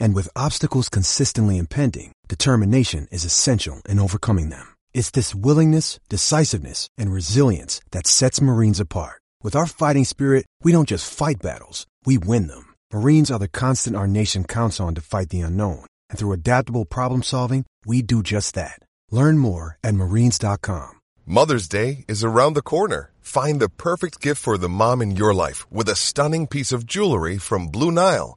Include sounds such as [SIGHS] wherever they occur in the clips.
And with obstacles consistently impending, determination is essential in overcoming them. It's this willingness, decisiveness, and resilience that sets Marines apart. With our fighting spirit, we don't just fight battles, we win them. Marines are the constant our nation counts on to fight the unknown. And through adaptable problem solving, we do just that. Learn more at marines.com. Mother's Day is around the corner. Find the perfect gift for the mom in your life with a stunning piece of jewelry from Blue Nile.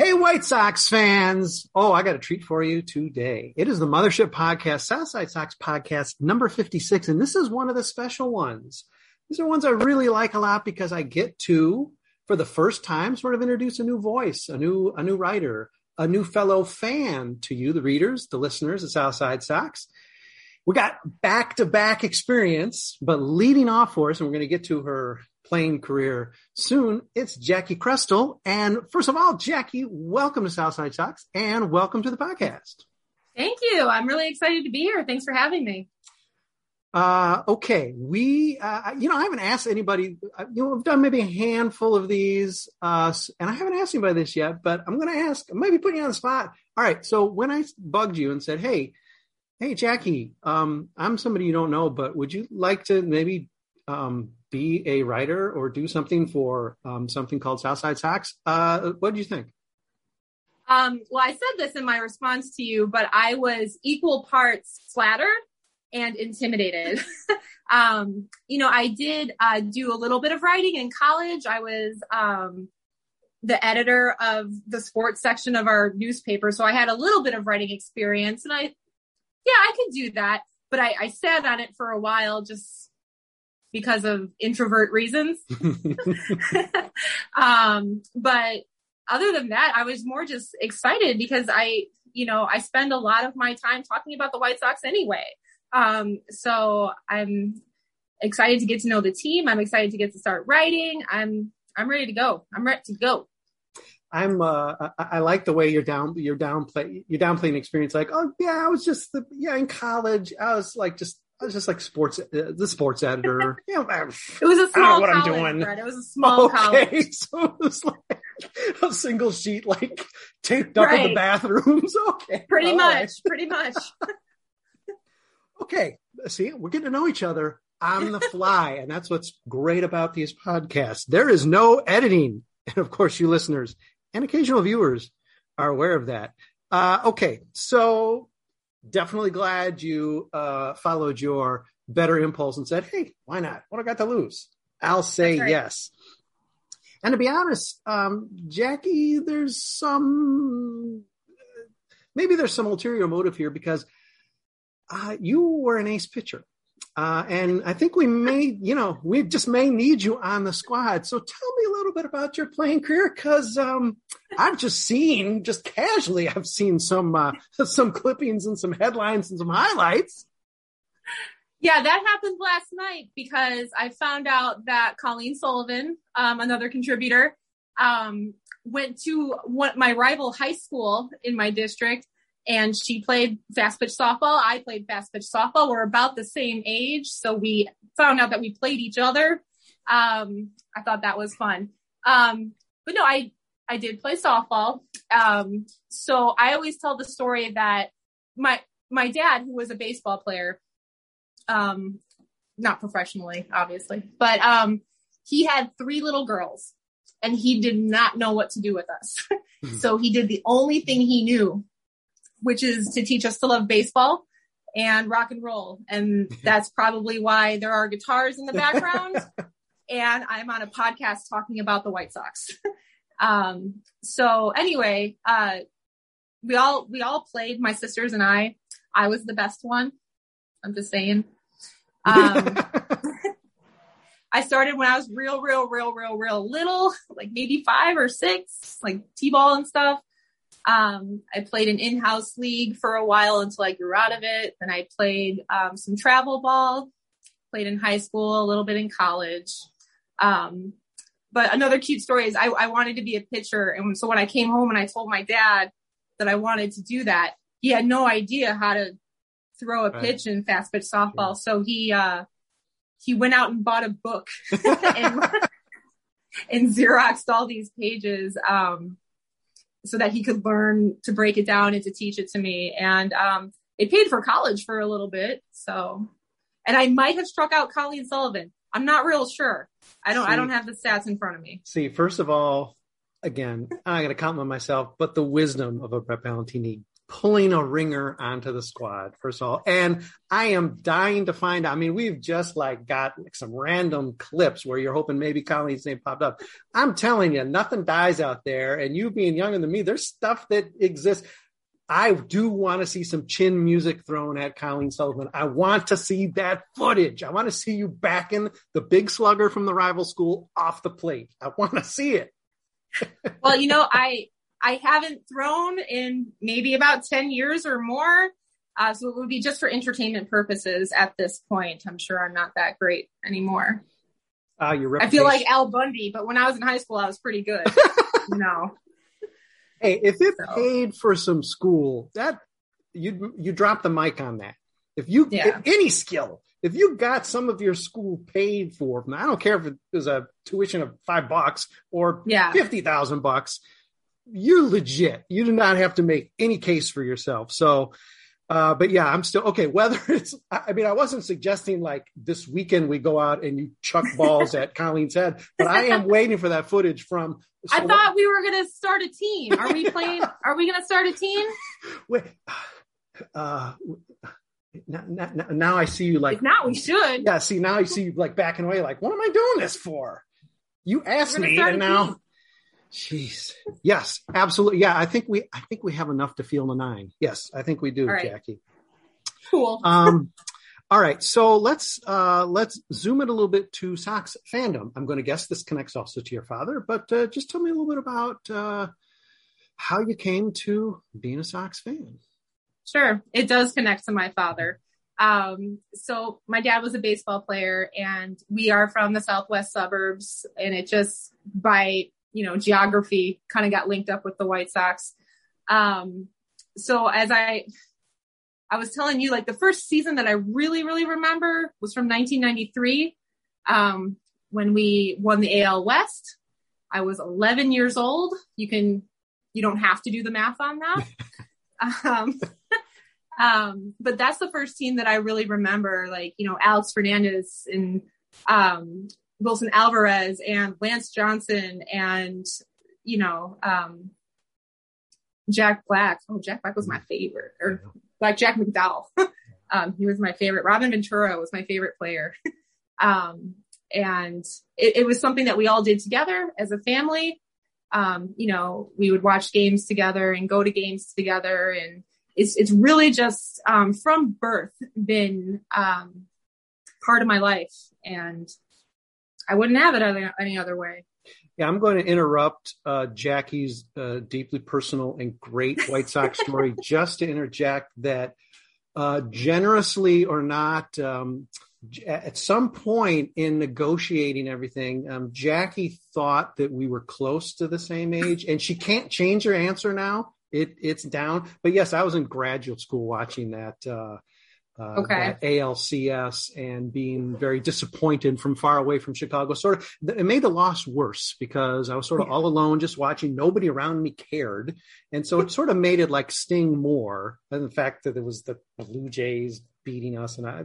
Hey, White Sox fans. Oh, I got a treat for you today. It is the Mothership Podcast, Southside Sox Podcast number 56, and this is one of the special ones. These are ones I really like a lot because I get to, for the first time, sort of introduce a new voice, a new, a new writer, a new fellow fan to you, the readers, the listeners of Southside Sox. We got back to back experience, but leading off for us, and we're going to get to her playing career soon. It's Jackie Crestel. And first of all, Jackie, welcome to Southside Sox and welcome to the podcast. Thank you. I'm really excited to be here. Thanks for having me. Uh, okay. We, uh, you know, I haven't asked anybody, uh, you know, I've done maybe a handful of these, uh, and I haven't asked anybody this yet, but I'm going to ask, I might be putting you on the spot. All right. So when I bugged you and said, Hey, Hey, Jackie, um, I'm somebody you don't know, but would you like to maybe, um, be a writer or do something for um, something called Southside Sox. Uh, what do you think? Um, well, I said this in my response to you, but I was equal parts flattered and intimidated. [LAUGHS] um, you know, I did uh, do a little bit of writing in college. I was um, the editor of the sports section of our newspaper, so I had a little bit of writing experience, and I, yeah, I could do that. But I, I sat on it for a while, just because of introvert reasons. [LAUGHS] [LAUGHS] um, but other than that, I was more just excited because I, you know, I spend a lot of my time talking about the White Sox anyway. Um, so I'm excited to get to know the team. I'm excited to get to start writing. I'm, I'm ready to go. I'm ready to go. I'm uh I, I, like the way you're down you're downplay you're downplaying experience like oh yeah I was just the yeah in college I was like just I was just like sports, uh, the sports editor. [LAUGHS] You know, it was a small what college, I'm doing. Brett. It was a small okay. [LAUGHS] college. So it was like a single sheet, like taped up right. in the bathrooms. [LAUGHS] Okay. Pretty much. Right. Pretty much. okay. See, we're getting to know each other on the fly. and that's what's great about these podcasts. There is no editing. And of course, you listeners and occasional viewers are aware of that. Uh, okay. So definitely glad you uh, followed your better impulse and said, "Hey, why not? What I got to lose? I'll say right. yes." And to be honest, um, Jackie, there's some maybe there's some ulterior motive here because uh, you were an ace pitcher. Uh, and I think we may, you know, we just may need you on the squad. So tell me a little bit about your playing career, because um, I've just seen, just casually, I've seen some uh, [LAUGHS] some clippings and some headlines and some highlights. Yeah, that happened last night because I found out that Colleen Sullivan, um, another contributor, um, went to what my rival high school in my district and she played fast pitch softball. I played fast pitch softball. We're about the same age. So we found out that we played each other. Um, I thought that was fun. Um, but no, I, I did play softball. Um, so I always tell the story that my, my dad, who was a baseball player, um, not professionally, obviously, but, um, he had three little girls and he did not know what to do with us. [LAUGHS] so he did the only thing he knew, which is to teach us to love baseball and rock and roll. And [LAUGHS] that's probably why there are guitars in the background. [LAUGHS] and I'm on a podcast talking about the White Sox. [LAUGHS] um, so anyway, uh, we all, we all played, my sisters and I, I was the best one. I'm just saying. Um, I started when I was real, real, real, real, real little, like maybe five or six, like T-ball and stuff. Um, I played an in-house league for a while until I grew out of it. Then I played um, some travel ball, played in high school, a little bit in college. Um, but another cute story is I, I wanted to be a pitcher. And so when I came home and I told my dad that I wanted to do that, he had no idea how to throw a pitch in fast pitch softball. So he, uh, he went out and bought a book [LAUGHS] [LAUGHS] and, and Xeroxed all these pages, um, so that he could learn to break it down and to teach it to me. And, um, it paid for college for a little bit. So, and I might have struck out Colleen Sullivan. I'm not real sure. I don't, I don't have the stats in front of me. See, first of all, again, I got to compliment myself, but the wisdom of a Brett Ballantini pulling a ringer onto the squad, first of all. And I am dying to find out. I mean, we've just like got like some random clips where you're hoping maybe Colleen's name popped up. I'm telling you, nothing dies out there. And you being younger than me, there's stuff that exists. I do want to see some chin music thrown at Colleen Sullivan. I want to see that footage. I want to see you backing the big slugger from the rival school off the plate. I want to see it. [LAUGHS] Well, you know, I, I haven't thrown in maybe about 10 years or more. Uh, so it would be just for entertainment purposes at this point. I'm sure I'm not that great anymore. Uh, your I feel like Al Bundy, but when I was in high school, I was pretty good. [LAUGHS] no. hey, if it So- paid for some school, that you you drop the mic on that. If you Yeah. if any skill, if you got some of your school paid for, I don't care if it was a tuition of five bucks or Yeah. fifty thousand bucks, you're legit. You do not have to make any case for yourself. So, uh, but yeah, I'm still okay. Whether [LAUGHS] it's, I I mean, I wasn't suggesting like this weekend we go out and you chuck [LAUGHS] balls at Colleen's head, but I am waiting for that footage from. I so- thought we were going to start a team. Are we playing? [LAUGHS] Are we going to start a team? Wait, uh, now, now, now I see you like. If not, we should. Yeah, see now I see you like backing away. Like, what am I doing this for? You asked me, and now. team. Jeez. Yes, absolutely. Yeah, I think we. I think we have enough to feel a nine. Yes, I think we do, right. Jackie. Cool. Um. all right, so let's uh let's zoom it a little bit to Sox fandom. I'm going to guess this connects also to your father, but uh, just tell me a little bit about uh how you came to being a Sox fan. Sure. It does connect to my father. Um, so my dad was a baseball player and we are from the Southwest suburbs and it just by, you know, geography kind of got linked up with the White Sox. Um, so as I, I was telling you, like the first season that I really, really remember was from 1993, um, when we won the AL West. I was 11 years old. You can, you don't have to do the math on that. [LAUGHS] um, [LAUGHS] um, but that's the first team that I really remember, like, you know, Alex Fernandez and, um, Wilson Alvarez and Lance Johnson and, you know, um, Jack Black. Oh, Jack Black was my favorite or like Jack McDowell. [LAUGHS] um, he was my favorite. Robin Ventura was my favorite player. [LAUGHS] um, and it, it was something that we all did together as a family. Um, you know, we would watch games together and go to games together and it's, it's really just, um, from birth been, um, part of my life and I wouldn't have it any, other way. Yeah, I'm going to interrupt uh, Jackie's uh, deeply personal and great White Sox [LAUGHS] story just to interject that uh, generously or not, um, at some point in negotiating everything, um, Jackie thought that we were close to the same age, and she can't change her answer now. It it's down. But yes, I was in graduate school watching that. Uh, Okay. that ALCS and being very disappointed from far away from Chicago. Sort of, it made the loss worse because I was sort of all alone, just watching. Nobody around me cared, and so it sort of made it like sting more than the fact that it was the Blue Jays beating us, and I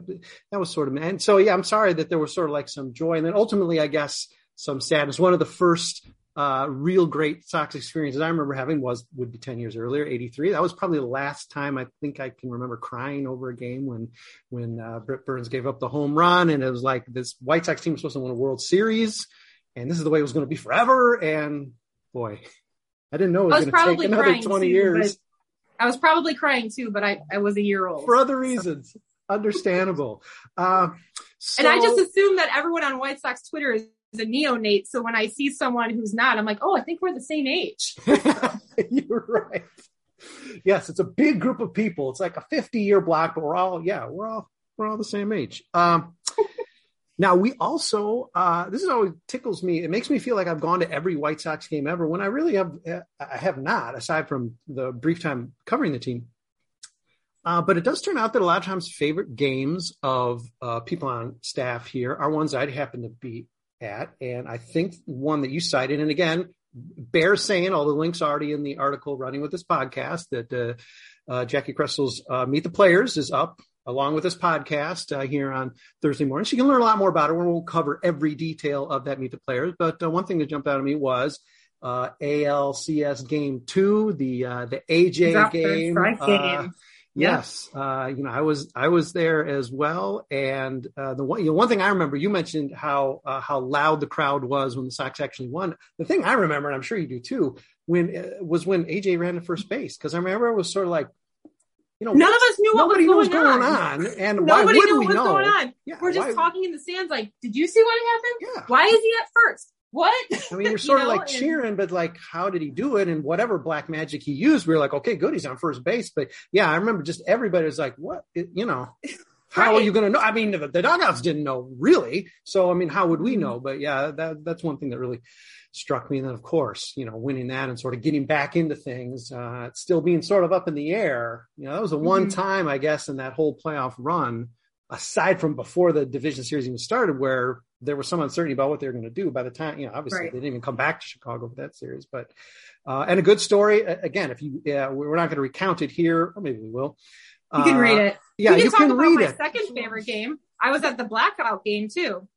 that was sort of. And so yeah, I'm sorry that there was sort of like some joy, and then ultimately, I guess some sadness. One of the first uh, real great Sox experiences I remember having was would be 10 years earlier, 83. That was probably the last time I think I can remember crying over a game when, when uh, Britt Burns gave up the home run and it was like this White Sox team was supposed to win a World Series and this is the way it was going to be forever. And boy, I didn't know it was, was going to take probably another crying 20 too, years I was probably crying too, but I, I was a year old. for other reasons. Understandable. [LAUGHS] Uh, and I just assume that everyone on White Sox Twitter is a neonate. So when I see someone who's not, I'm like, oh, I think we're the same age. [LAUGHS] You're right. Yes, it's a big group of people. It's like a 50 year block, but we're all, yeah, we're all, we're all the same age. Um, [LAUGHS] now we also, uh, this is always tickles me. It makes me feel like I've gone to every White Sox game ever when I really have, I have not, aside from the brief time covering the team. Uh, but it does turn out that a lot of times favorite games of uh, people on staff here are ones I'd happen to be at. And I think one that you cited, and again, bear saying all the links already in the article running with this podcast that uh, uh, Jackie Cressel's uh, Meet the Players is up along with this podcast uh, here on Thursday morning. So You can learn a lot more about it. We won't cover every detail of that Meet the Players, but uh, one thing that jumped out at me was uh, ALCS game two, the uh, the AJ game. Yes, uh, you know, I was I was there as well, and uh, the one you know, one thing I remember, you mentioned how uh, how loud the crowd was when the Sox actually won. The thing I remember, and I'm sure you do too, when uh, was when AJ ran to first base because I remember it was sort of like, you know, None of us knew what was nobody knew going, what was going on. on, and why Nobody would knew we what was know? going on. Yeah, We're just why- talking in the stands like, did you see what happened? Yeah. Why is he at first? What? I mean, you're [LAUGHS] You sort of know, like cheering, but like, how did he do it? And whatever black magic he used, we were like, okay, good, he's on first base. But yeah, I remember just everybody was like, what? It- you know, [LAUGHS] how are you going to know? I mean, the, the dugouts didn't know really. So, I mean, how would Mm-hmm. we know? But yeah, that, that's one thing that really struck me. And then, of course, you know, winning that and sort of getting back into things, uh, still being sort of up in the air. You know, that was the one Mhm. time, I guess, in that whole playoff run, aside from before the division series even started, where there was some uncertainty about what they were going to do. By the time, you know, obviously Right. they didn't even come back to Chicago for that series, but uh, and a good story. Again, if you, yeah, we're not going to recount it here, or maybe we will. You can Uh, read it. Yeah, we can you talk can about read my it. second favorite game. I was at the blackout game too.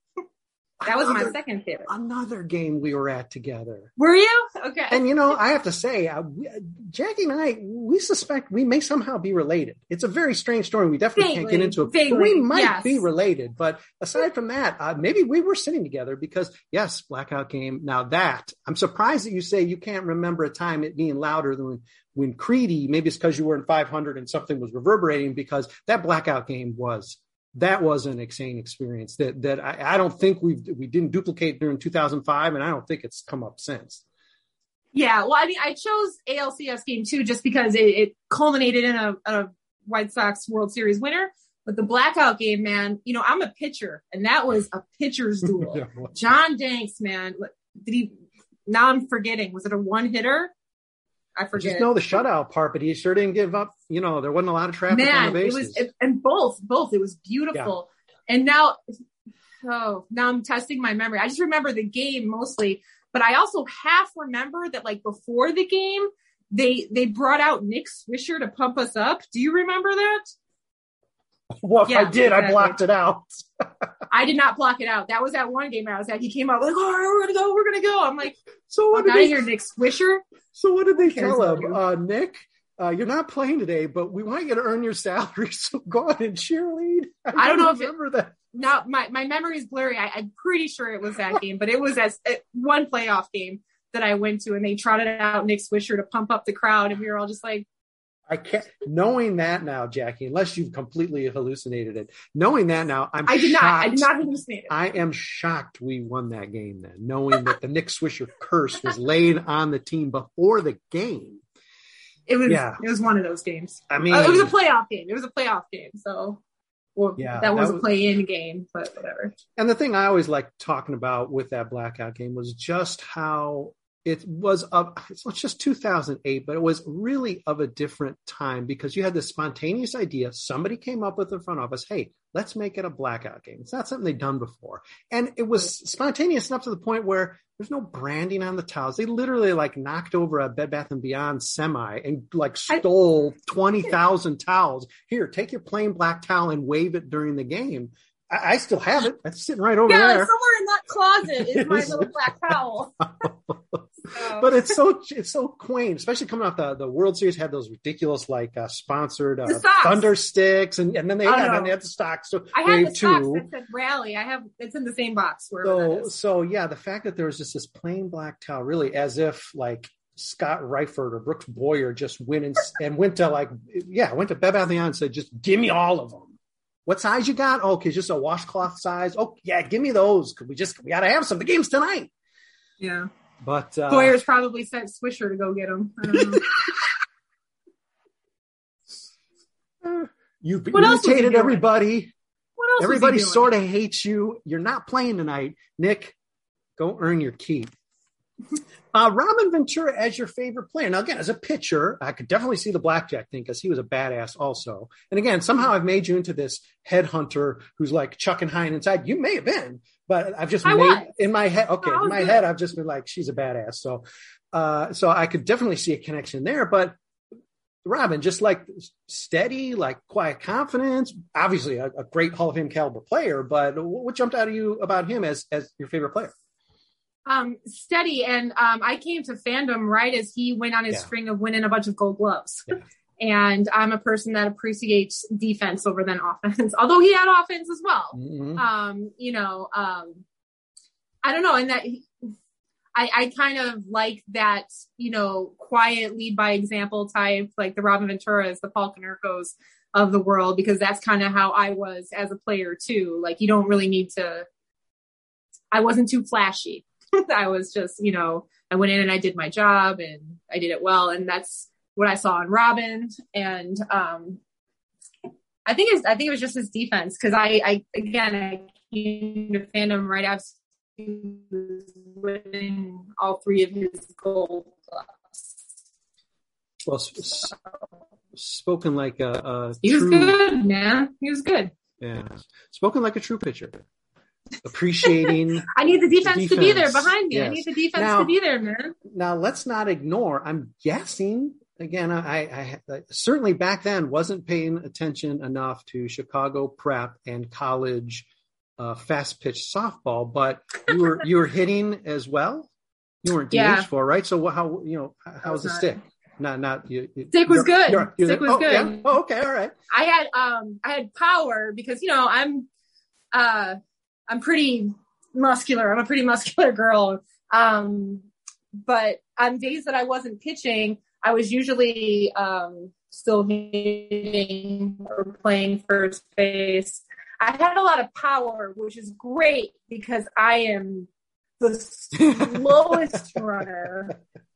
That was my second favorite. Another game we were at together. Were you? Okay. And you know, I have to say, uh, we- Jackie and I, we suspect we may somehow be related. It's a very strange story. We definitely can't get into it, we might yes. be related. But aside from that, uh, maybe we were sitting together because yes, blackout game. Now that I'm surprised that you say you can't remember a time it being louder than when, when Crede. Maybe it's because you were in 500 and something was reverberating because that blackout game was that was an insane experience that that I, I don't think we we didn't duplicate during 2005, and I don't think it's come up since. Yeah, well, I mean, I chose ALCS game two just because it, it culminated in a, a White Sox World Series winner. But the blackout game, man, you know, I'm a pitcher, and that was a pitcher's duel. [LAUGHS] Yeah, John Danks, man, did he? Now I'm forgetting. Was it a one hitter? I forget. just know the shutout part, but he sure didn't give up. You know, there wasn't a lot of traffic on man the it was and both both it was beautiful. And now oh now i'm testing my memory. I just remember the game mostly but i also half remember that like before the game they they brought out nick swisher to pump us up. Do you remember that well, if I yeah, did, I blocked it out. [LAUGHS] i did not block it out that was that one game i was at he came out like all right we're gonna go we're gonna go i'm like So what did they? here nick swisher So what did they tell him? Uh, Nick, uh, you're not playing today, but we want you to earn your salary. [LAUGHS] So go ahead and cheerlead. [LAUGHS] I don't know if it- remember that. now my, my memory is blurry. I, I'm pretty sure it was that game, but it was as it, one playoff game that I went to, and they trotted out Nick Swisher to pump up the crowd, and we were all just like, I can't. Knowing that now, Jackie, unless you've completely hallucinated it, knowing that now, I'm. I did not, I shocked. did not hallucinate it. I am shocked we won that game then, knowing that the Nick Swisher curse was laid on the team before the game. It was Yeah. it was one of those games. I mean, Uh, it was a playoff game. It was a playoff game. So well, Yeah, that was that a play-in game, but whatever. And the thing I always like talking about with that blackout game was just how it was of it's just 2008, but it was really of a different time because you had this spontaneous idea. Somebody came up with the front office, hey, let's make it a blackout game. It's not something they'd done before. And it was spontaneous enough to the point where there's no branding on the towels. They literally like knocked over a Bed Bath and Beyond semi and like stole 20,000 towels. Here, take your plain black towel and wave it during the game. I, I still have it. It's sitting right over Yeah, there. somewhere in that closet is my [LAUGHS] little black towel. So- [LAUGHS] but it's so it's so quaint, especially coming off the, the World Series had those ridiculous like uh, sponsored uh, thunder sticks, and, and then they Oh, had, then they had the stocks. So I have the socks two. that said rally. I have it's in the same box So so yeah, the fact that there was just this plain black towel, really as if like Scott Reifert or Brooks Boyer just went and, and went to like yeah went to Bed Bath and Beyond and said just give me all of them. What size you got? Oh, okay, just a washcloth size. Oh yeah, give me those. Cause we just we gotta have some. The game's tonight. Yeah. But uh, Boyer's probably sent Swisher to go get him. I don't know. [LAUGHS] You've What else was he irritated everybody. what else? Everybody was he doing? sort of hates you. You're not playing tonight. Nick, go earn your keep. Uh, Robin Ventura as your favorite player. Now, again, as a pitcher, I could definitely see the blackjack thing because he was a badass also. And again, somehow I've made you into this headhunter who's like chucking high and inside. You may have been, but I've just I made was. in my head. Okay, in my good. head, I've just been like, she's a badass. So, uh, so I could definitely see a connection there. But Robin, just like steady, like quiet confidence. Obviously, a, a great Hall of Fame caliber player. But what jumped out of you about him as as your favorite player? Um, steady. And um, I came to fandom right as he went on his Yeah. string of winning a bunch of gold gloves. Yeah. And I'm a person that appreciates defense over than offense, [LAUGHS] although he had offense as well. Mhm. Um, you know, um, I don't know. And that I, I kind of like that, you know, quiet lead by example type, like the Robin Venturas, the Paul Konerkos of the world, because that's kind of how I was as a player too. Like you don't really need to, I wasn't too flashy. [LAUGHS] I was just, you know, I went in and I did my job and I did it well. And that's what I saw in Robin. And, um, I think it's, I think it was just his defense. Cause I, I, again, I came to fandom right after he was winning all three of his gold gloves. Well, s- s- spoken like a, a He was true, good, man. He was good. yeah, spoken like a true pitcher, appreciating. [LAUGHS] I need the defense, to be there behind me. I need the defense Now- to be there, man. now, let's not ignore. I'm guessing again. I, I, I certainly back then wasn't paying attention enough to Chicago prep and college uh, fast pitch softball, but you were you were hitting as well. You weren't DH Yeah. for right. So how you know how was was the not. stick? Not not you. you- Stick was good. you're- you're Stick the- was oh, yeah? good. Oh, okay, all right. I had um I had power because you know I'm uh I'm pretty muscular. I'm a pretty muscular girl. Um but on days that I wasn't pitching, I was usually um still hitting or playing first base. I had a lot of power, which is great because I am the slowest [LAUGHS] runner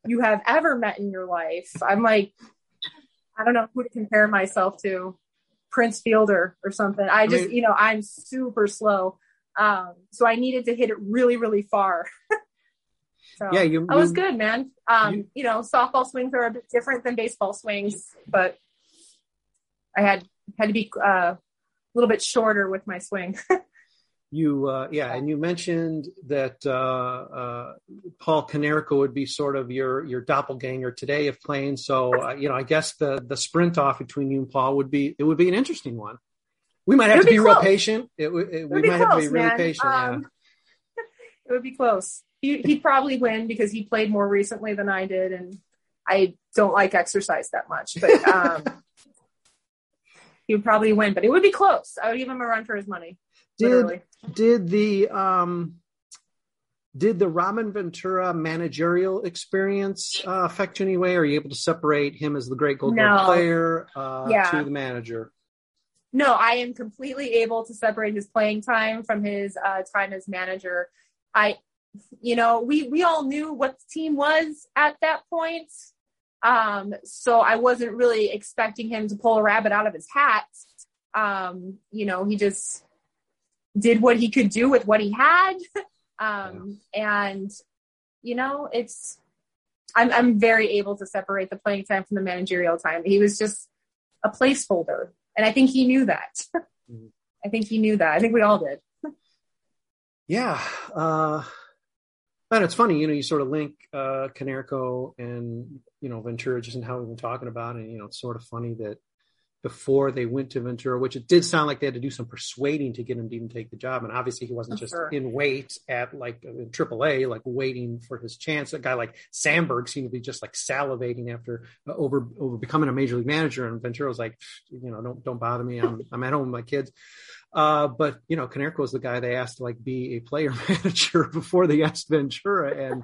you have ever met in your life. I'm like I don't know who to compare myself to, Prince Fielder or something. I just, mean- you know, I'm super slow. Um, so I needed to hit it really, really far. [LAUGHS] so Yeah, you- I was good, man. Um, you- you, know, softball swings are a bit different than baseball swings, but I had had to be uh, a little bit shorter with my swing. [LAUGHS] You, uh, yeah, and you mentioned that uh, uh, Paul Konerko would be sort of your your doppelganger today if playing. So, uh, you know, I guess the the sprint off between you and Paul would be it would be an interesting one. We might have to be, be real patient. It, would- it, It we would be have to be close, really man. patient. Um, [LAUGHS] it would be close. He, he'd probably win because he played more recently than I did, and I don't like exercise that much. But [LAUGHS] um, he would probably win. But it would be close. I would give him a run for his money. yeah. Literally. Did did the um did the Robin Ventura managerial experience uh, affect you in any way? Are you able to separate him as the great Gold No. player uh, Yeah. to the manager? No, I am completely able to separate his playing time from his uh, time as manager. I, you know, we we all knew what the team was at that point. Um, so I wasn't really expecting him to pull a rabbit out of his hat. Um, you know, he just did what he could do with what he had. [LAUGHS] Um, and you know, it's I'm I'm very able to separate the playing time from the managerial time. He was just a placeholder, and I think he knew that. I think he knew that. I think we all did. Yeah. Uh, and it's funny, you know, you sort of link uh, Konerko and, you know, Ventura just in how we've been talking about. And, you know, it's sort of funny that before they went to Ventura, which it did sound like they had to do some persuading to get him to even take the job. And obviously he wasn't just Sure. in wait at like in AAA, like waiting for his chance. A guy like Sandberg seemed to be just like salivating after uh, over, over becoming a major league manager. And Ventura was like, you know, don't, don't bother me. I'm, I'm at home with my kids. Uh, but you know, Konerko was the guy they asked to like be a player [LAUGHS] manager before they asked Ventura. And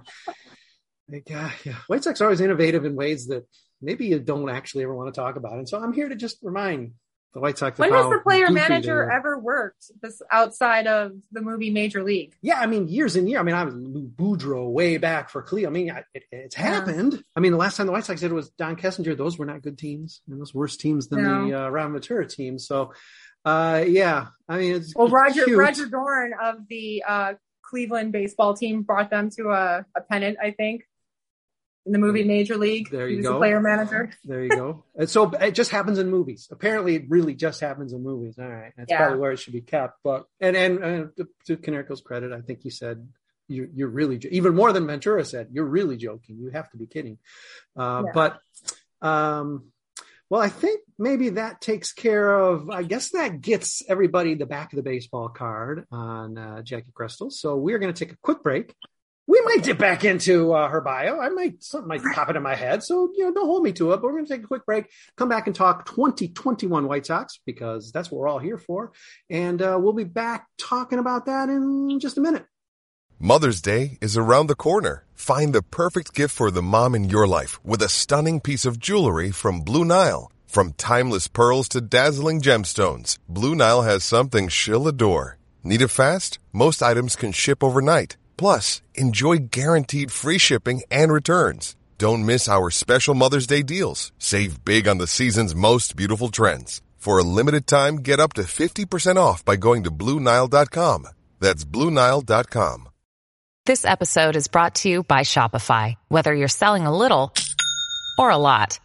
like, uh, yeah, White Sox are always innovative in ways that maybe you don't actually ever want to talk about. It. And so I'm here to just remind the White Sox. When has the player manager ever worked this outside of the movie Major League? Yeah, I mean, years and years. I mean, I was Lou Boudreau way back for Cleo. I mean, I- it, it's Yeah. happened. I mean, the last time the White Sox did it was Don Kessinger. Those were not good teams, and those worse teams than No. the uh, Ron Ventura team. So, uh, yeah, I mean, it's Well, Roger cute. Roger Dorn of the uh, Cleveland baseball team brought them to a, a pennant, I think, in the movie Major League. There he you was go. player manager. There you go. [LAUGHS] And so it just happens in movies. Apparently, it really just happens in movies. All right, that's Yeah. probably where it should be kept. But and and uh, to, Konerko's credit, I think he said you're you're really even more than Ventura said. You're really joking. You have to be kidding. Uh, Yeah. But um, well, I think maybe that takes care of. I guess that gets everybody the back of the baseball card on uh, Jackie Crystal. So we're going to take a quick break. We might dip back into uh, her bio. I might something might pop into my head. So you know, don't hold me to it. But we're going to take a quick break. Come back and talk 2021 White Sox because that's what we're all here for. And uh, we'll be back talking about that in just a minute. Mother's Day is around the corner. Find the perfect gift for the mom in your life with a stunning piece of jewelry from Blue Nile. From timeless pearls to dazzling gemstones, Blue Nile has something she'll adore. Need it fast? Most items can ship overnight. Plus, enjoy guaranteed free shipping and returns. Don't miss our special Mother's Day deals. Save big on the season's most beautiful trends. For a limited time, get up to 50% off by going to BlueNile.com. That's BlueNile.com. This episode is brought to you by Shopify. Whether you're selling a little or a lot,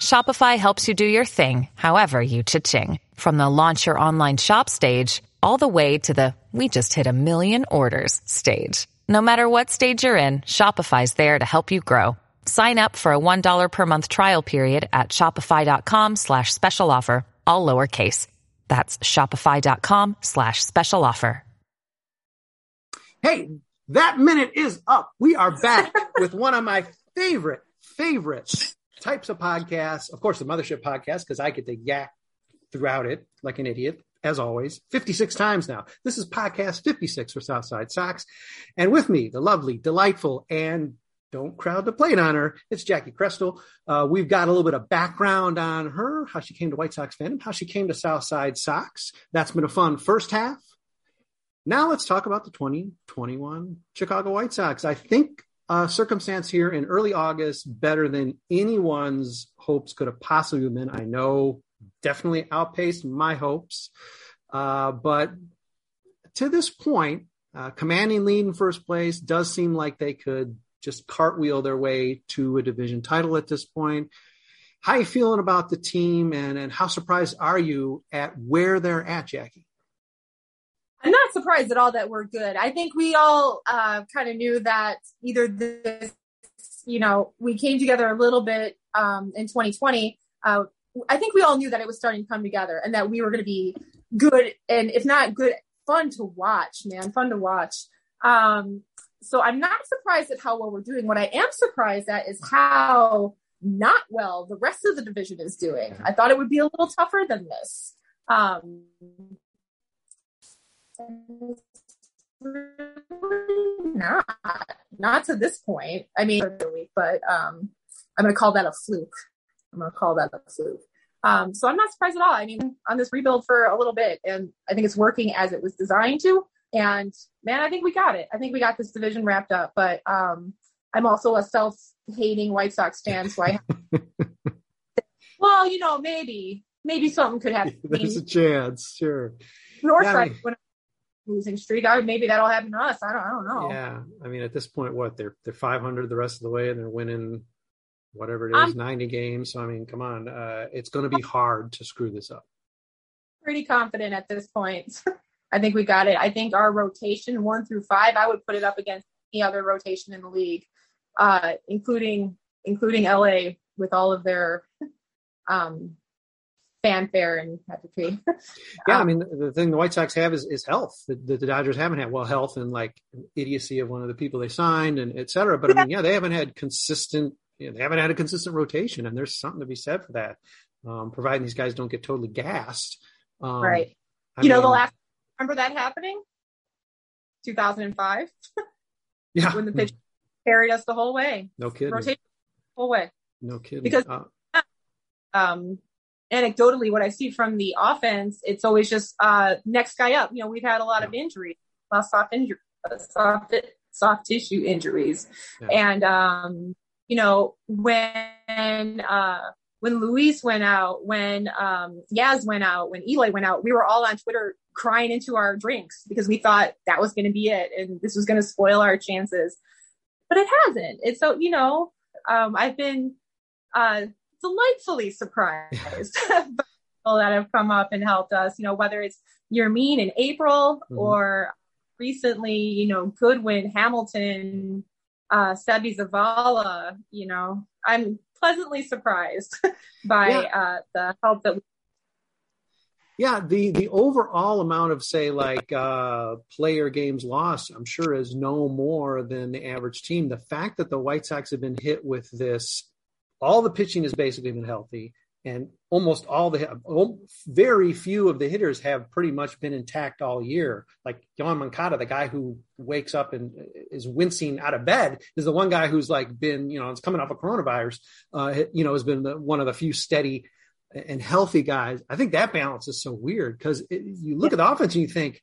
Shopify helps you do your thing, however you cha-ching. From the launch your online shop stage, all the way to the we just hit a million orders stage. No matter what stage you're in, Shopify's there to help you grow. Sign up for a $1 per month trial period at shopify.com slash special offer, all lowercase. That's shopify.com slash special offer. Hey, that minute is up. We are back [LAUGHS] with one of my favorite, favorite types of podcasts. Of course, the Mothership podcast, because I get to yak throughout it like an idiot, as always, 56 times now. This is podcast 56 for Southside Sox. And with me, the lovely, delightful, and don't crowd the plate on her. It's Jackie Crestel. Uh, we've got a little bit of background on her, how she came to White Sox fandom, how she came to Southside Sox. That's been a fun first half. Now let's talk about the 2021 Chicago White Sox. I think uh, circumstance here in early August better than anyone's hopes could have possibly been. I know definitely outpaced my hopes, uh, but to this point, uh, commanding lead in first place does seem like they could just cartwheel their way to a division title at this point. How are you feeling about the team, and and how surprised are you at where they're at, Jackie? I'm not surprised at all that we're good. I think we all uh, kind of knew that either this, you know, we came together a little bit um, in 2020. Uh, I think we all knew that it was starting to come together and that we were going to be good and if not good, fun to watch, man, fun to watch. Um, so I'm not surprised at how well we're doing. What I am surprised at is how not well the rest of the division is doing. I thought it would be a little tougher than this. Um, not not to this point. I mean, but um, I'm going to call that a fluke. I'm going to call that a fluke. Um, so I'm not surprised at all. I mean, on this rebuild for a little bit, and I think it's working as it was designed to. And man, I think we got it. I think we got this division wrapped up. But um, I'm also a self-hating White Sox fan, so I. [LAUGHS] well, you know, maybe maybe something could happen. [LAUGHS] There's a chance, sure. North Yeah, I side mean- when losing streak. I, maybe that'll happen to us. I don't. I don't know. Yeah, I mean, at this point, what they're they're 500 the rest of the way, and they're winning whatever it is, I'm- 90 games. So I mean, come on, uh, it's going to be hard to screw this up. Pretty confident at this point. [LAUGHS] I think we got it. I think our rotation one through five, I would put it up against any other rotation in the league, uh, including including LA with all of their [LAUGHS] um, fanfare and pageantry. [LAUGHS] Yeah, I Um, mean, the, the thing the White Sox have is, is health that, that the Dodgers haven't had. Well, health and like idiocy of one of the people they signed and et cetera. But I mean, yeah, they haven't had consistent. You know, they haven't had a consistent rotation, and there's something to be said for that. Um, providing these guys don't get totally gassed. Um, right. I you know, the last remember that happening, 2005, [LAUGHS] yeah, when the pitch carried us the whole way, no kidding, rotation the whole way. no kidding. because- Uh, um anecdotally what i see from the offense it's always just uh next guy up you know we've had a lot of injuries a lot of soft injury soft soft tissue injuries Yeah. and um you know when uh when Luis went out, when um, Yaz went out, when Eli went out, we were all on Twitter crying into our drinks because we thought that was going to be it and this was going to spoil our chances. But it hasn't. It's so, you know, um, I've been uh, delightfully surprised [LAUGHS] [LAUGHS] by people that have come up and helped us, you know, whether it's Yermín in April Mhm. or recently, you know, Goodwin, Hamilton, uh, Seby Zavala, you know, I'm pleasantly surprised [LAUGHS] by Yeah. uh, the help that we Yeah, the the overall amount of say like uh player games lost, I'm sure is no more than the average team. The fact that the White Sox have been hit with this, all the pitching has basically been healthy, and almost all the very few of the hitters have pretty much been intact all year. Like Yoan Moncada, the guy who wakes up and is wincing out of bed, is the one guy who's like been, you know, it's coming off of coronavirus. Uh, you know, has been the, one of the few steady and healthy guys. I think that balance is so weird because you look at the offense and you think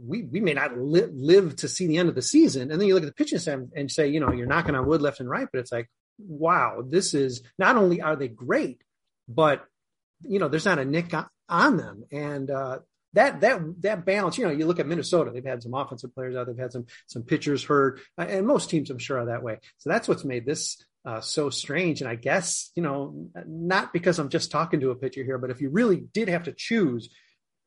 we we may not li- live to see the end of the season, and then you look at the pitching staff and say, you know, you're knocking on wood left and right, but it's like, wow, this is not only are they great, but you know, there's not a nick on, them, and uh, that that that balance. You know, you look at Minnesota; they've had some offensive players out, they've had some some pitchers hurt, and most teams, I'm sure, are that way. So that's what's made this uh, so strange. And I guess, you know, not because I'm just talking to a pitcher here, but if you really did have to choose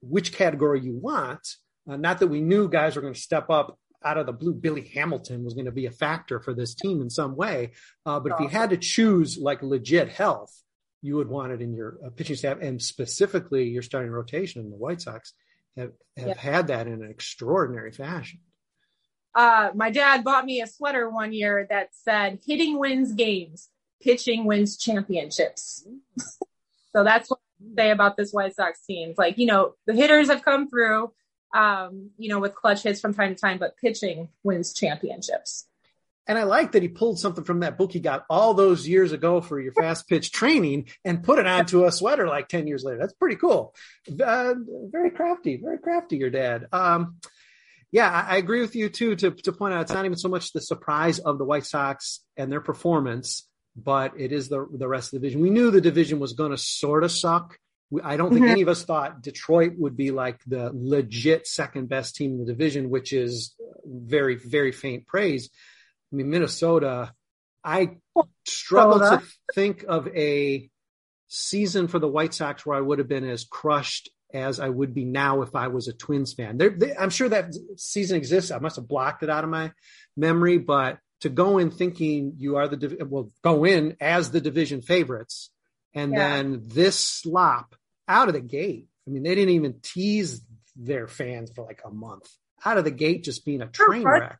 which category you want, uh, not that we knew guys were going to step up out of the blue, Billy Hamilton was going to be a factor for this team in some way. Uh, but if you had to choose like legit health, you would want it in your uh, pitching staff and specifically your starting rotation. And the White Sox have, have Yeah. had that in an extraordinary fashion. uh, my dad bought me a sweater one year that said hitting wins games, pitching wins championships. [LAUGHS] so that's what I say about this White Sox team. Like, you know, the hitters have come through, um, you know, with clutch hits from time to time, but pitching wins championships. And I like that he pulled something from that book he got all those years ago for your fast pitch training and put it onto a sweater like 10 years later. That's pretty cool. Uh, very crafty, very crafty, your dad. Um, yeah, I, I agree with you too, to, to point out it's not even so much the surprise of the White Sox and their performance, but it is the, the rest of the division. We knew the division was going to sort of suck. We- I don't think Mhm. any of us thought Detroit would be like the legit second best team in the division, which is very, very faint praise. I mean, Minnesota, I struggle to think of a season for the White Sox where I would have been as crushed as I would be now if I was a Twins fan. There, they, I'm sure that season exists. I must have blocked it out of my memory, but to go in thinking you are the div- well, go in as the division favorites, and Yeah. then this slop out of the gate. I mean, they didn't even tease their fans for like a month. Out of the gate, just being a train wreck.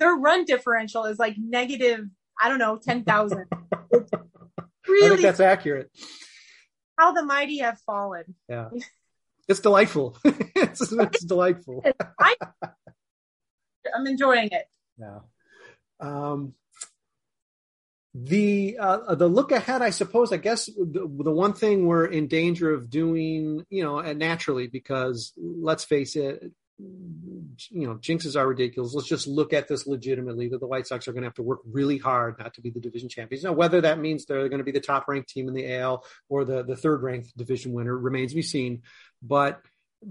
Their run differential is like negative, I don't know, 10,000. [LAUGHS] It's I think really that's accurate. how the mighty have fallen. Yeah. It's delightful. [LAUGHS] it's, it's delightful. I, I'm enjoying it. Yeah. Um, the uh, the look ahead, I suppose. I guess the, the one thing we're in danger of doing, you know, and naturally, because let's face it, you know, jinxes are ridiculous. Let's just look at this legitimately that the White Sox are going to have to work really hard not to be the division champions. Now, whether that means they're going to be the top ranked team in the AL or the, the third ranked division winner remains to be seen. But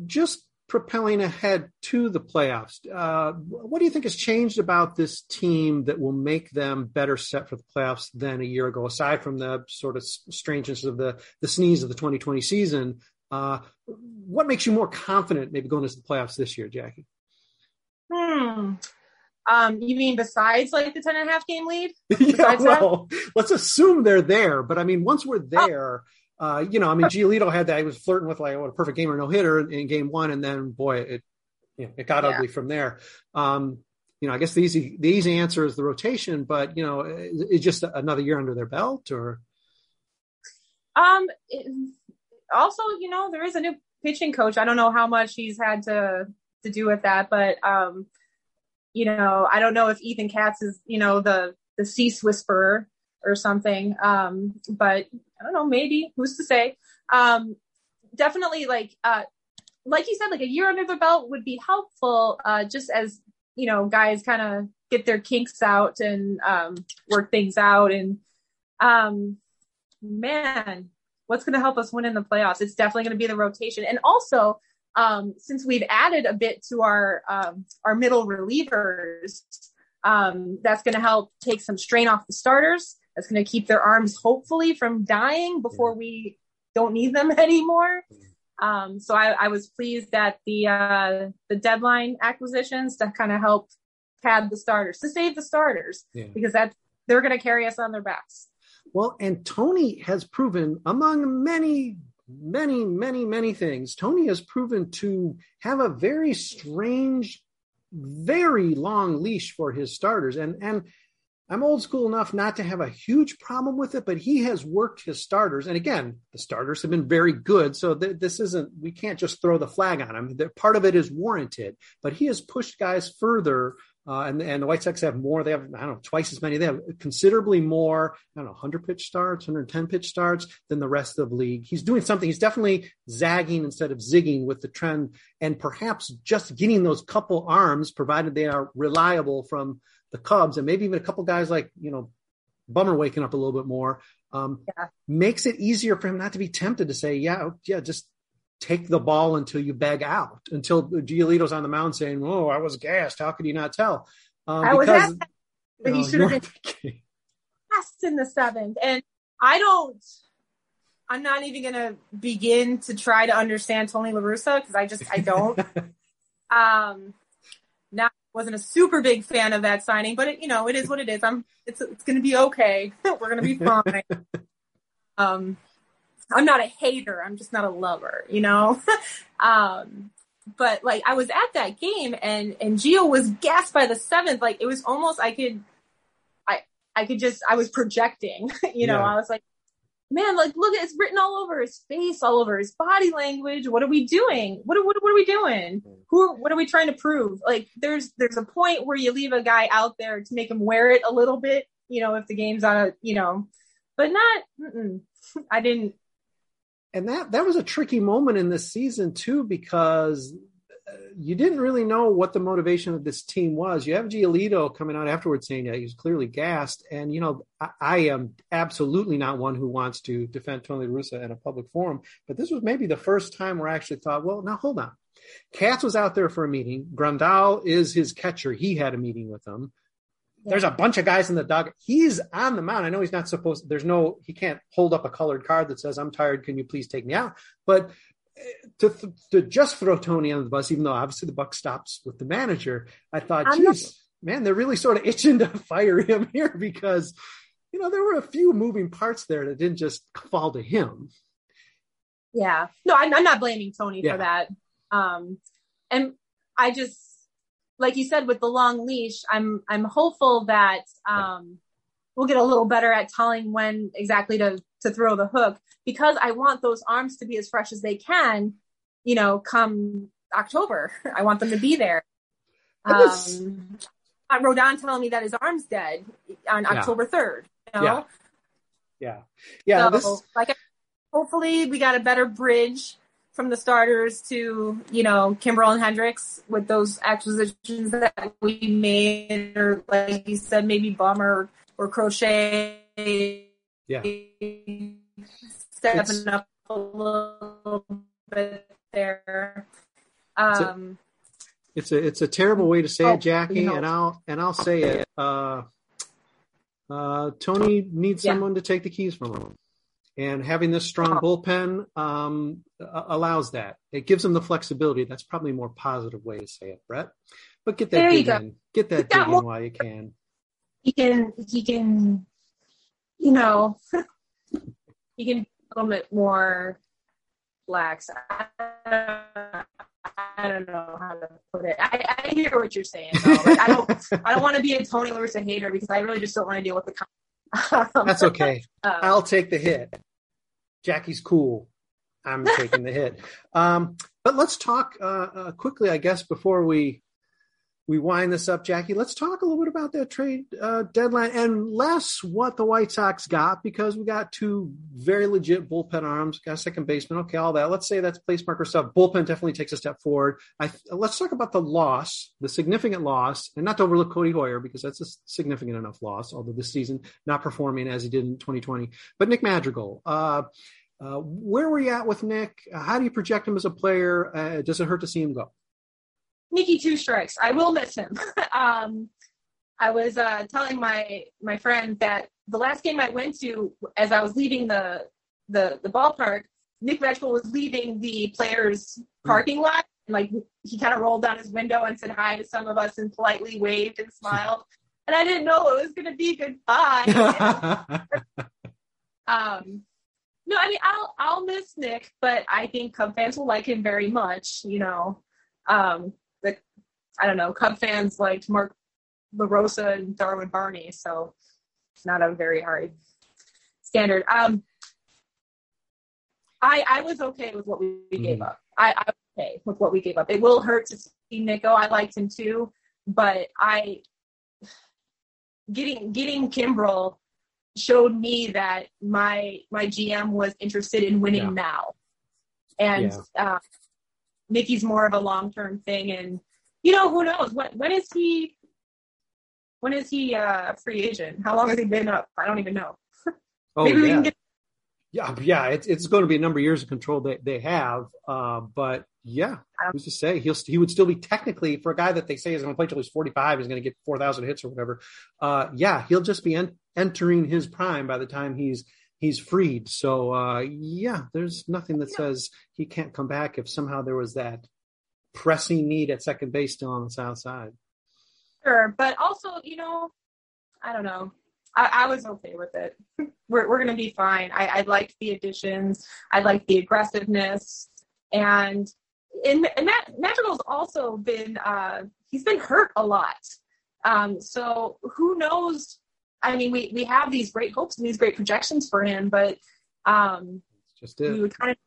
just propelling ahead to the playoffs, uh, what do you think has changed about this team that will make them better set for the playoffs than a year ago, aside from the sort of strangeness of the, the sneeze of the 2020 season? Uh, what makes you more confident maybe going into the playoffs this year, Jackie? Hmm. Um, you mean besides like the 10 and a half game lead? [LAUGHS] yeah, well, that? let's assume they're there. But I mean, once we're there, oh. uh, you know, I mean, Giolito had that. He was flirting with like what a perfect game or no hitter in, in, game one, and then boy, it you know, it got yeah. ugly from there. Um, you know, I guess the easy the easy answer is the rotation, but you know, it's just another year under their belt, or um, also, you know, there is a new pitching coach. I don't know how much he's had to to do with that, but um, you know, I don't know if Ethan Katz is, you know, the the Cease whisperer or something. Um, but I don't know, maybe who's to say? Um, definitely like uh, like you said, like a year under the belt would be helpful, uh, just as you know, guys kind of get their kinks out and um, work things out. And um, man, what's going to help us win in the playoffs? It's definitely going to be the rotation. And also, um, since we've added a bit to our um, our middle relievers, um, that's going to help take some strain off the starters. That's going to keep their arms hopefully from dying before we don't need them [LAUGHS] anymore. Um, so I, I, was pleased that the uh, the deadline acquisitions to kind of help pad the starters to save the starters yeah. because that they're going to carry us on their backs. Well, and Tony has proven, among many, many, many, many things, Tony has proven to have a very strange, very long leash for his starters. And and I'm old school enough not to have a huge problem with it, but he has worked his starters. And again, the starters have been very good. So th- this isn't, we can't just throw the flag on him. Part of it is warranted, but he has pushed guys further uh, and, and the White Sox have more. They have, I don't know, twice as many. They have considerably more, I don't know, 100 pitch starts, 110 pitch starts than the rest of the league. He's doing something. He's definitely zagging instead of zigging with the trend and perhaps just getting those couple arms, provided they are reliable from the Cubs and maybe even a couple guys like, you know, Bummer waking up a little bit more, um, yeah. makes it easier for him not to be tempted to say, yeah, yeah, just take the ball until you beg out, until Giolito's on the mound saying, Whoa, I was gassed. How could you not tell?" Um, I because, was asked, but he should have been gassed in the seventh, and I don't. I'm not even going to begin to try to understand Tony La Russa because I just I don't. [LAUGHS] um, now wasn't a super big fan of that signing, but it, you know it is what it is. I'm it's it's going to be okay. [LAUGHS] We're going to be fine. [LAUGHS] um, I'm not a hater. I'm just not a lover, you know? [LAUGHS] um, but like I was at that game and, and Gio was gassed by the seventh. Like it was almost, I could, I, I could just, I was projecting, [LAUGHS] you know, yeah. I was like, man, like look, it's written all over his face, all over his body language. What are we doing? What, what, what are we doing? Who, are, what are we trying to prove? Like there's, there's a point where you leave a guy out there to make him wear it a little bit, you know, if the game's on a, you know, but not, [LAUGHS] I didn't, and that that was a tricky moment in this season too because uh, you didn't really know what the motivation of this team was. You have Giolito coming out afterwards saying that he's clearly gassed, and you know I, I, am absolutely not one who wants to defend Tony Russa in a public forum, but this was maybe the first time where I actually thought, well, now hold on. Katz was out there for a meeting. Grandal is his catcher. He had a meeting with There's a bunch of guys in the dog. He's on the mound. I know he's not supposed. There's no. He can't hold up a colored card that says "I'm tired. Can you please take me out?" But eh, to to just throw Tony on the bus, even though obviously the buck stops with the manager, I thought, geez, man, they're really sort of itching to [LAUGHS] fire him here because you know there were a few moving parts there that didn't just fall to him. Yeah, no, I'm, I'm not blaming Tony yeah. for that. Um, and I just like you said with the long leash, I'm I'm hopeful that um, we'll get a little better at telling when exactly to to throw the hook because I want those arms to be as fresh as they can, you know, come October. [LAUGHS] I want them to be there. Um, Rodon telling me that his arm's dead on yeah. October third. You know? Yeah, yeah, yeah. So, this... like, hopefully, we got a better bridge from the starters to you know Kimbrel and Hendriks with those acquisitions that we made, or like you said, maybe Bummer or Crochet. Yeah. Stepping It's- up a little bit there. It's a- Um, It's a it's a terrible way to say Oh, it, Jackie, and I'll and I'll say it. Uh, uh, Tony needs Yeah. someone to take the keys from him, and having this strong bullpen um, allows that. It gives them the flexibility. That's probably a more positive way to say it, Brett. But get that dig in. Get that dig in while you can. he can he can you know [LAUGHS] he can be a little bit more lax I, I don't know how to put it i, I hear what you're saying though. Like, i don't [LAUGHS] i don't want to be a Tony La Russa hater because i really just don't want to deal with the [LAUGHS] um, That's okay. um, I'll take the hit. Jackie's cool. I'm taking the hit. Um, but let's talk uh, uh, quickly, I guess, before we we wind this up, Jackie. Let's talk a little bit about that trade uh, deadline and less what the White Sox got because we got two very legit bullpen arms, got a second baseman. Okay, all that. Let's say that's place marker stuff. Bullpen definitely takes a step forward. I, let's talk about the loss, the significant loss, and not to overlook Codi Heuer because that's a significant enough loss. Although this season not performing as he did in 2020, but Nick Madrigal. Uh, uh, where were you at with Nick? How do you project him as a player? Uh, does it hurt to see him go? Nikki two strikes. I will miss him. [LAUGHS] um, I was uh, telling my my friend that the last game I went to, as I was leaving the the the ballpark, Nick Madrigal was leaving the players' parking lot. And, like he kind of rolled down his window and said hi to some of us and politely waved and smiled. and I didn't know it was going to be goodbye. [LAUGHS] um, no, I mean I'll I'll miss Nick, but I think Cub fans will like him very much. You know, um, I don't know Cub fans liked Mark DeRosa and Darwin Barney, so it's not a very hard standard. Um, I I was okay with what we gave up. I, I was okay with what we gave up. It will hurt to see Nico. I liked him too, but I getting getting Kimbrel showed me that my my GM was interested in winning Yeah. now, and uh, Mickey's more of a long term thing. And you know who knows when when is he when is he uh, a free agent? How long has he been up? I don't even know. [LAUGHS] Oh, Maybe we yeah. can get Yeah, yeah, it's it's going to be a number of years of control they they have. Uh, but yeah, who's to say he'll he would still be technically for a guy that they say is going to play till he's forty five, is going to get four thousand hits or whatever. Uh, yeah, he'll just be en- entering his prime by the time he's he's freed. So uh, yeah, there's nothing that says he can't come back if somehow there was that pressing need at second base still on the south side. Sure, but also, you know, I don't know. I, I was okay with it. [LAUGHS] We're we're gonna be fine. I, I liked the additions. I liked the aggressiveness, and and, and Matt Madrigal's also been uh, he's been hurt a lot. Um, so who knows? I mean, we we have these great hopes and these great projections for him, but um, Just it. we would kind of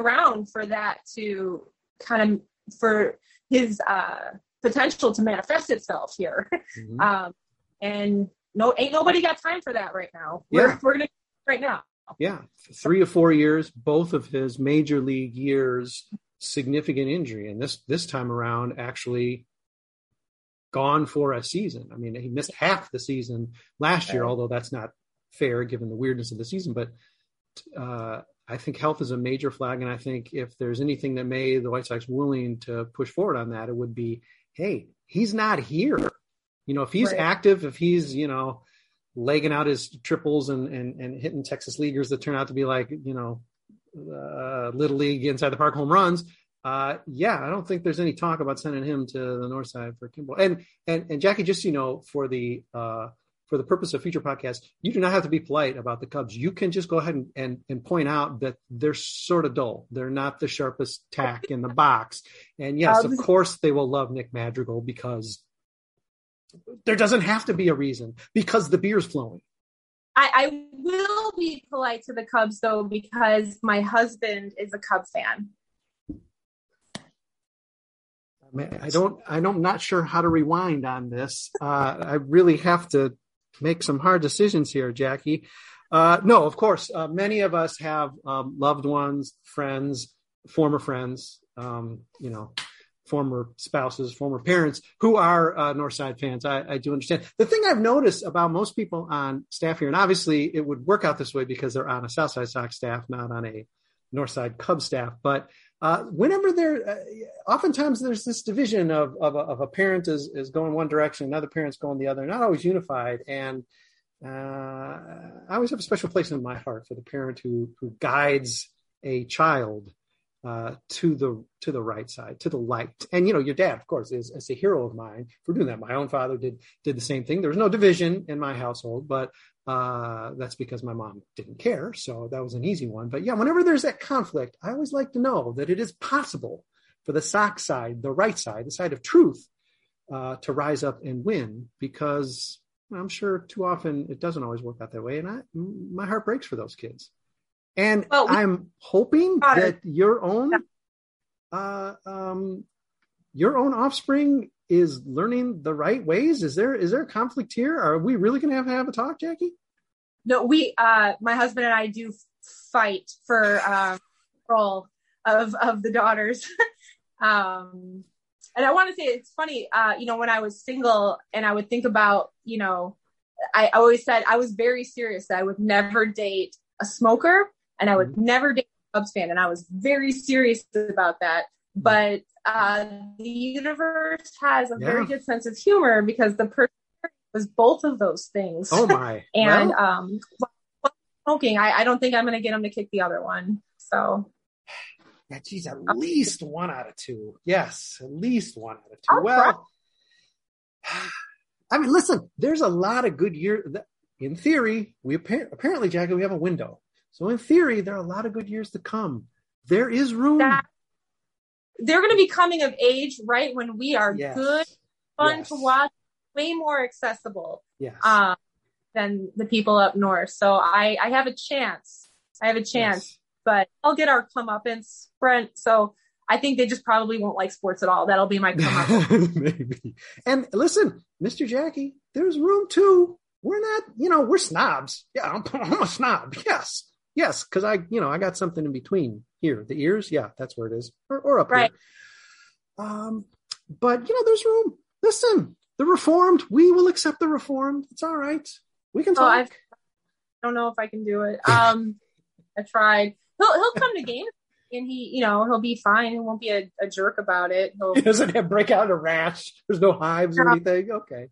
around for that to kind of for his uh, potential to manifest itself here. Mhm. Um, and no, ain't nobody got time for that right now. We're, we're gonna right now. Yeah, three or four years, both of his major league years, significant injury, and this this time around actually gone for a season. I mean, he missed half the season last year, although that's not fair given the weirdness of the season. But uh, I think health is a major flag, and I think if there's anything that made the White Sox willing to push forward on that, it would be, hey, he's not here. You know, if he's Right. active, if he's you know legging out his triples and, and, and hitting Texas leaguers that turn out to be like, you know, uh, little league inside the park home runs. Uh, yeah, I don't think there's any talk about sending him to the north side for Kimbrel. And, and, and Jackie, just, you know, for the, uh, for the purpose of future podcasts, you do not have to be polite about the Cubs. You can just go ahead and, and, and point out that they're sort of dull. They're not the sharpest tack in the box. And yes, of course they will love Nick Madrigal because there doesn't have to be a reason because the beer's flowing. I, I will be polite to the Cubs though because my husband is a Cub fan. I I don't, I don't, not sure how to rewind on this. Uh, I really have to make some hard decisions here, Jackie. Uh, no, of course, uh, many of us have um, loved ones, friends, former friends, um, you know, former spouses, former parents who are uh, Northside fans. I, I do understand. The thing I've noticed about most people on staff here, and obviously it would work out this way because they're on a Southside Sox staff, not on a Northside Cub staff, but uh, whenever there, uh, oftentimes there's this division of of a, of a, parent is is going one direction, another parent's going the other, not always unified. And uh, I always have a special place in my heart for the parent who who guides a child uh, to the to the right side, to the light. And you know, your dad, of course, is, is a hero of mine for doing that. My own father did did the same thing. There was no division in my household, but uh, that's because my mom didn't care. So that was an easy one. But yeah, whenever there's that conflict, I always like to know that it is possible for the sock side, the right side, the side of truth, uh, to rise up and win because I'm sure too often it doesn't always work out that way. And I, my heart breaks for those kids. And well, we, I'm hoping that your own, uh, um, your own offspring is learning the right ways? Is there is there a conflict here? Are we really going to have to have a talk, Jackie? No, we uh my husband and I do fight for um control of of the daughters. [LAUGHS] um and I want to say it's funny uh you know when I was single and I would think about, you know, I always said I was very serious that I would never date a smoker and I would mm-hmm. never date a Cubs fan and I was very serious about that. Mm-hmm. But uh, the universe has a yeah. very good sense of humor because the person was both of those things. Oh my! [LAUGHS] and well, um, smoking, I, I don't think I'm going to get him to kick the other one. So. Yeah, geez, at least one out of two. Yes, at least one out of 2 I'll well, [SIGHS] I mean, listen, there's a lot of good years. In theory, we apparently, Jackie, we have a window. So in theory, there are a lot of good years to come. There is room. That, they're going to be coming of age right when we are yes. good, fun yes. to watch, way more accessible yes. um, than the people up north. So I, I have a chance. I have a chance, but I'll get our comeuppance sprint. So I think they just probably won't like sports at all. That'll be my [LAUGHS] comeuppance. Maybe. And listen, Mr. Jackie, there's room too. We're not, you know, we're snobs. Yeah, I'm, [LAUGHS] I'm a snob. Yes. Yes, because I, you know, I got something in between here. The ears, yeah, that's where it is, or, or up right. here. Um, but you know, there's room. Listen, the reformed, we will accept the reformed. It's all right. We can oh, talk. Oh, I don't know if I can do it. Um, I tried. He'll he'll come to games and he, you know, he'll be fine. He won't be a, a jerk about it. He'll, [LAUGHS] he doesn't have break out a rash. There's no hives or anything. Okay.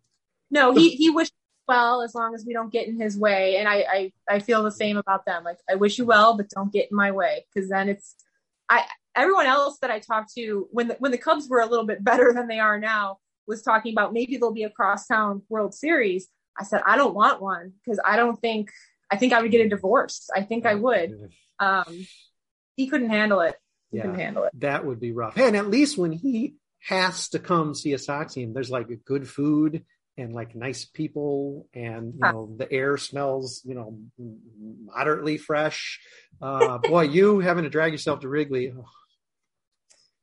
No, he he wished well as long as we don't get in his way. And I, I, I feel the same about them. Like I wish you well, but don't get in my way. Cause then it's, I, everyone else that I talked to when the, when the Cubs were a little bit better than they are now was talking about maybe there'll be a crosstown world series. I said, I don't want one because I don't think, I think I would get a divorce. I think I would. Um, he couldn't handle it. He yeah, couldn't handle it. That would be rough. And at least when he has to come see a Sox team, there's like good food and like nice people and you know the air smells you know moderately fresh. Uh boy you having to drag yourself to Wrigley oh,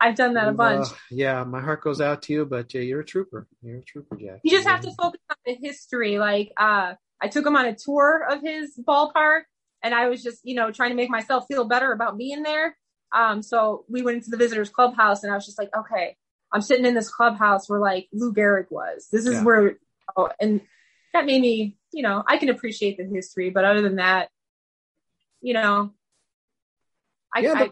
i've done that a bunch. uh, yeah my heart goes out to you but uh, you're a trooper. You're a trooper jack. You just have to focus on the history. Like uh i took him on a tour of his ballpark and i was just you know trying to make myself feel better about being there. Um so we went into the visitors clubhouse and i was just like okay I'm sitting in this clubhouse where like Lou Gehrig was. This is yeah. where Oh, and that made me, you know, I can appreciate the history, but other than that, you know, I, yeah, I,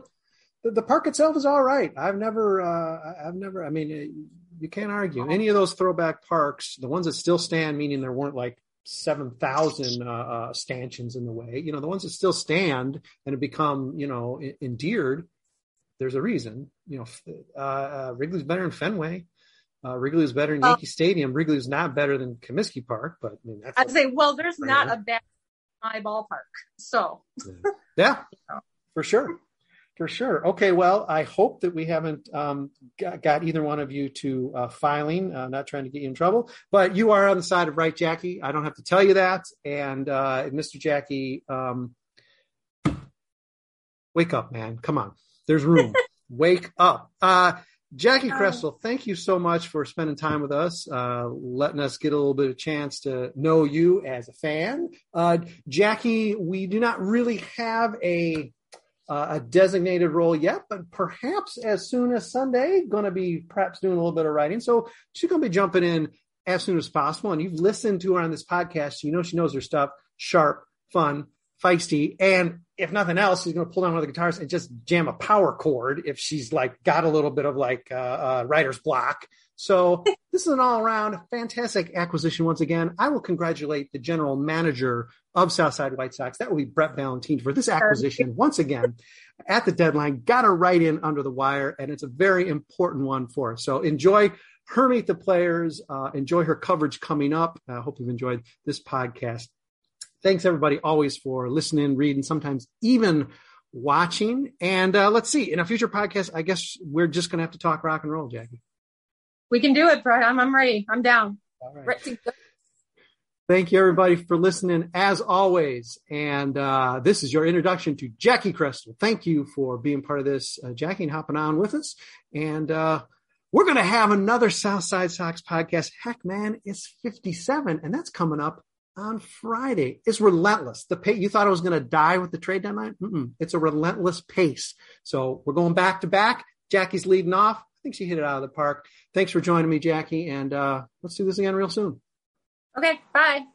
the, the, park itself is all right. I've never, uh, I've never, I mean, you can't argue any of those throwback parks, the ones that still stand, meaning there weren't like 7,000 uh, uh, stanchions in the way, you know, the ones that still stand and have become, you know, endeared. There's a reason, you know, uh, uh, Wrigley's better than Fenway. Uh, Wrigley is better than Yankee Stadium. Wrigley's not better than Comiskey Park, but I mean, that's I'd say, well, there's not a bad my ballpark. So, [LAUGHS] yeah, for sure. For sure. Okay. Well, I hope that we haven't um, got, got, either one of you to uh, filing. Uh, not trying to get you in trouble, but you are on the side of right, Jackie. I don't have to tell you that. And uh, Mr. Jackie, um, wake up, man. Come on. There's room. [LAUGHS] wake up. Uh, Jackie Creswell, thank you so much for spending time with us, uh, letting us get a little bit of chance to know you as a fan. Uh, Jackie, we do not really have a uh, a designated role yet, but perhaps as soon as Sunday, going to be perhaps doing a little bit of writing. So she's going to be jumping in as soon as possible. And you've listened to her on this podcast, you know she knows her stuff. Sharp, fun, feisty, and if nothing else, she's going to pull down one of the guitars and just jam a power chord if she's like got a little bit of like uh, uh, writer's block. So [LAUGHS] this is an all around fantastic acquisition once again. I will congratulate the general manager of Southside White Sox. That will be Brett Ballantini for this acquisition [LAUGHS] once again at the deadline. Got to write in under the wire, and it's a very important one for us. So enjoy her meet the players. Uh, enjoy her coverage coming up. I hope you've enjoyed this podcast. Thanks everybody always for listening, reading, sometimes even watching. And uh, let's see, in a future podcast, I guess we're just going to have to talk rock and roll, Jackie. We can do it, Brett. I'm, I'm ready. I'm down. All right. Thank you, everybody, for listening as always. And uh, this is your introduction to Jackie Crestel. Thank you for being part of this, uh, Jackie, and hopping on with us. And uh, we're going to have another Southside Sox podcast. Heck, man, it's 57, and that's coming up on Friday. It's relentless. The pace, you thought it was going to die with the trade deadline? Mm-mm. It's a relentless pace. So we're going back to back. Jackie's leading off. I think she hit it out of the park. Thanks for joining me, Jackie. And uh, let's do this again real soon. Okay. Bye.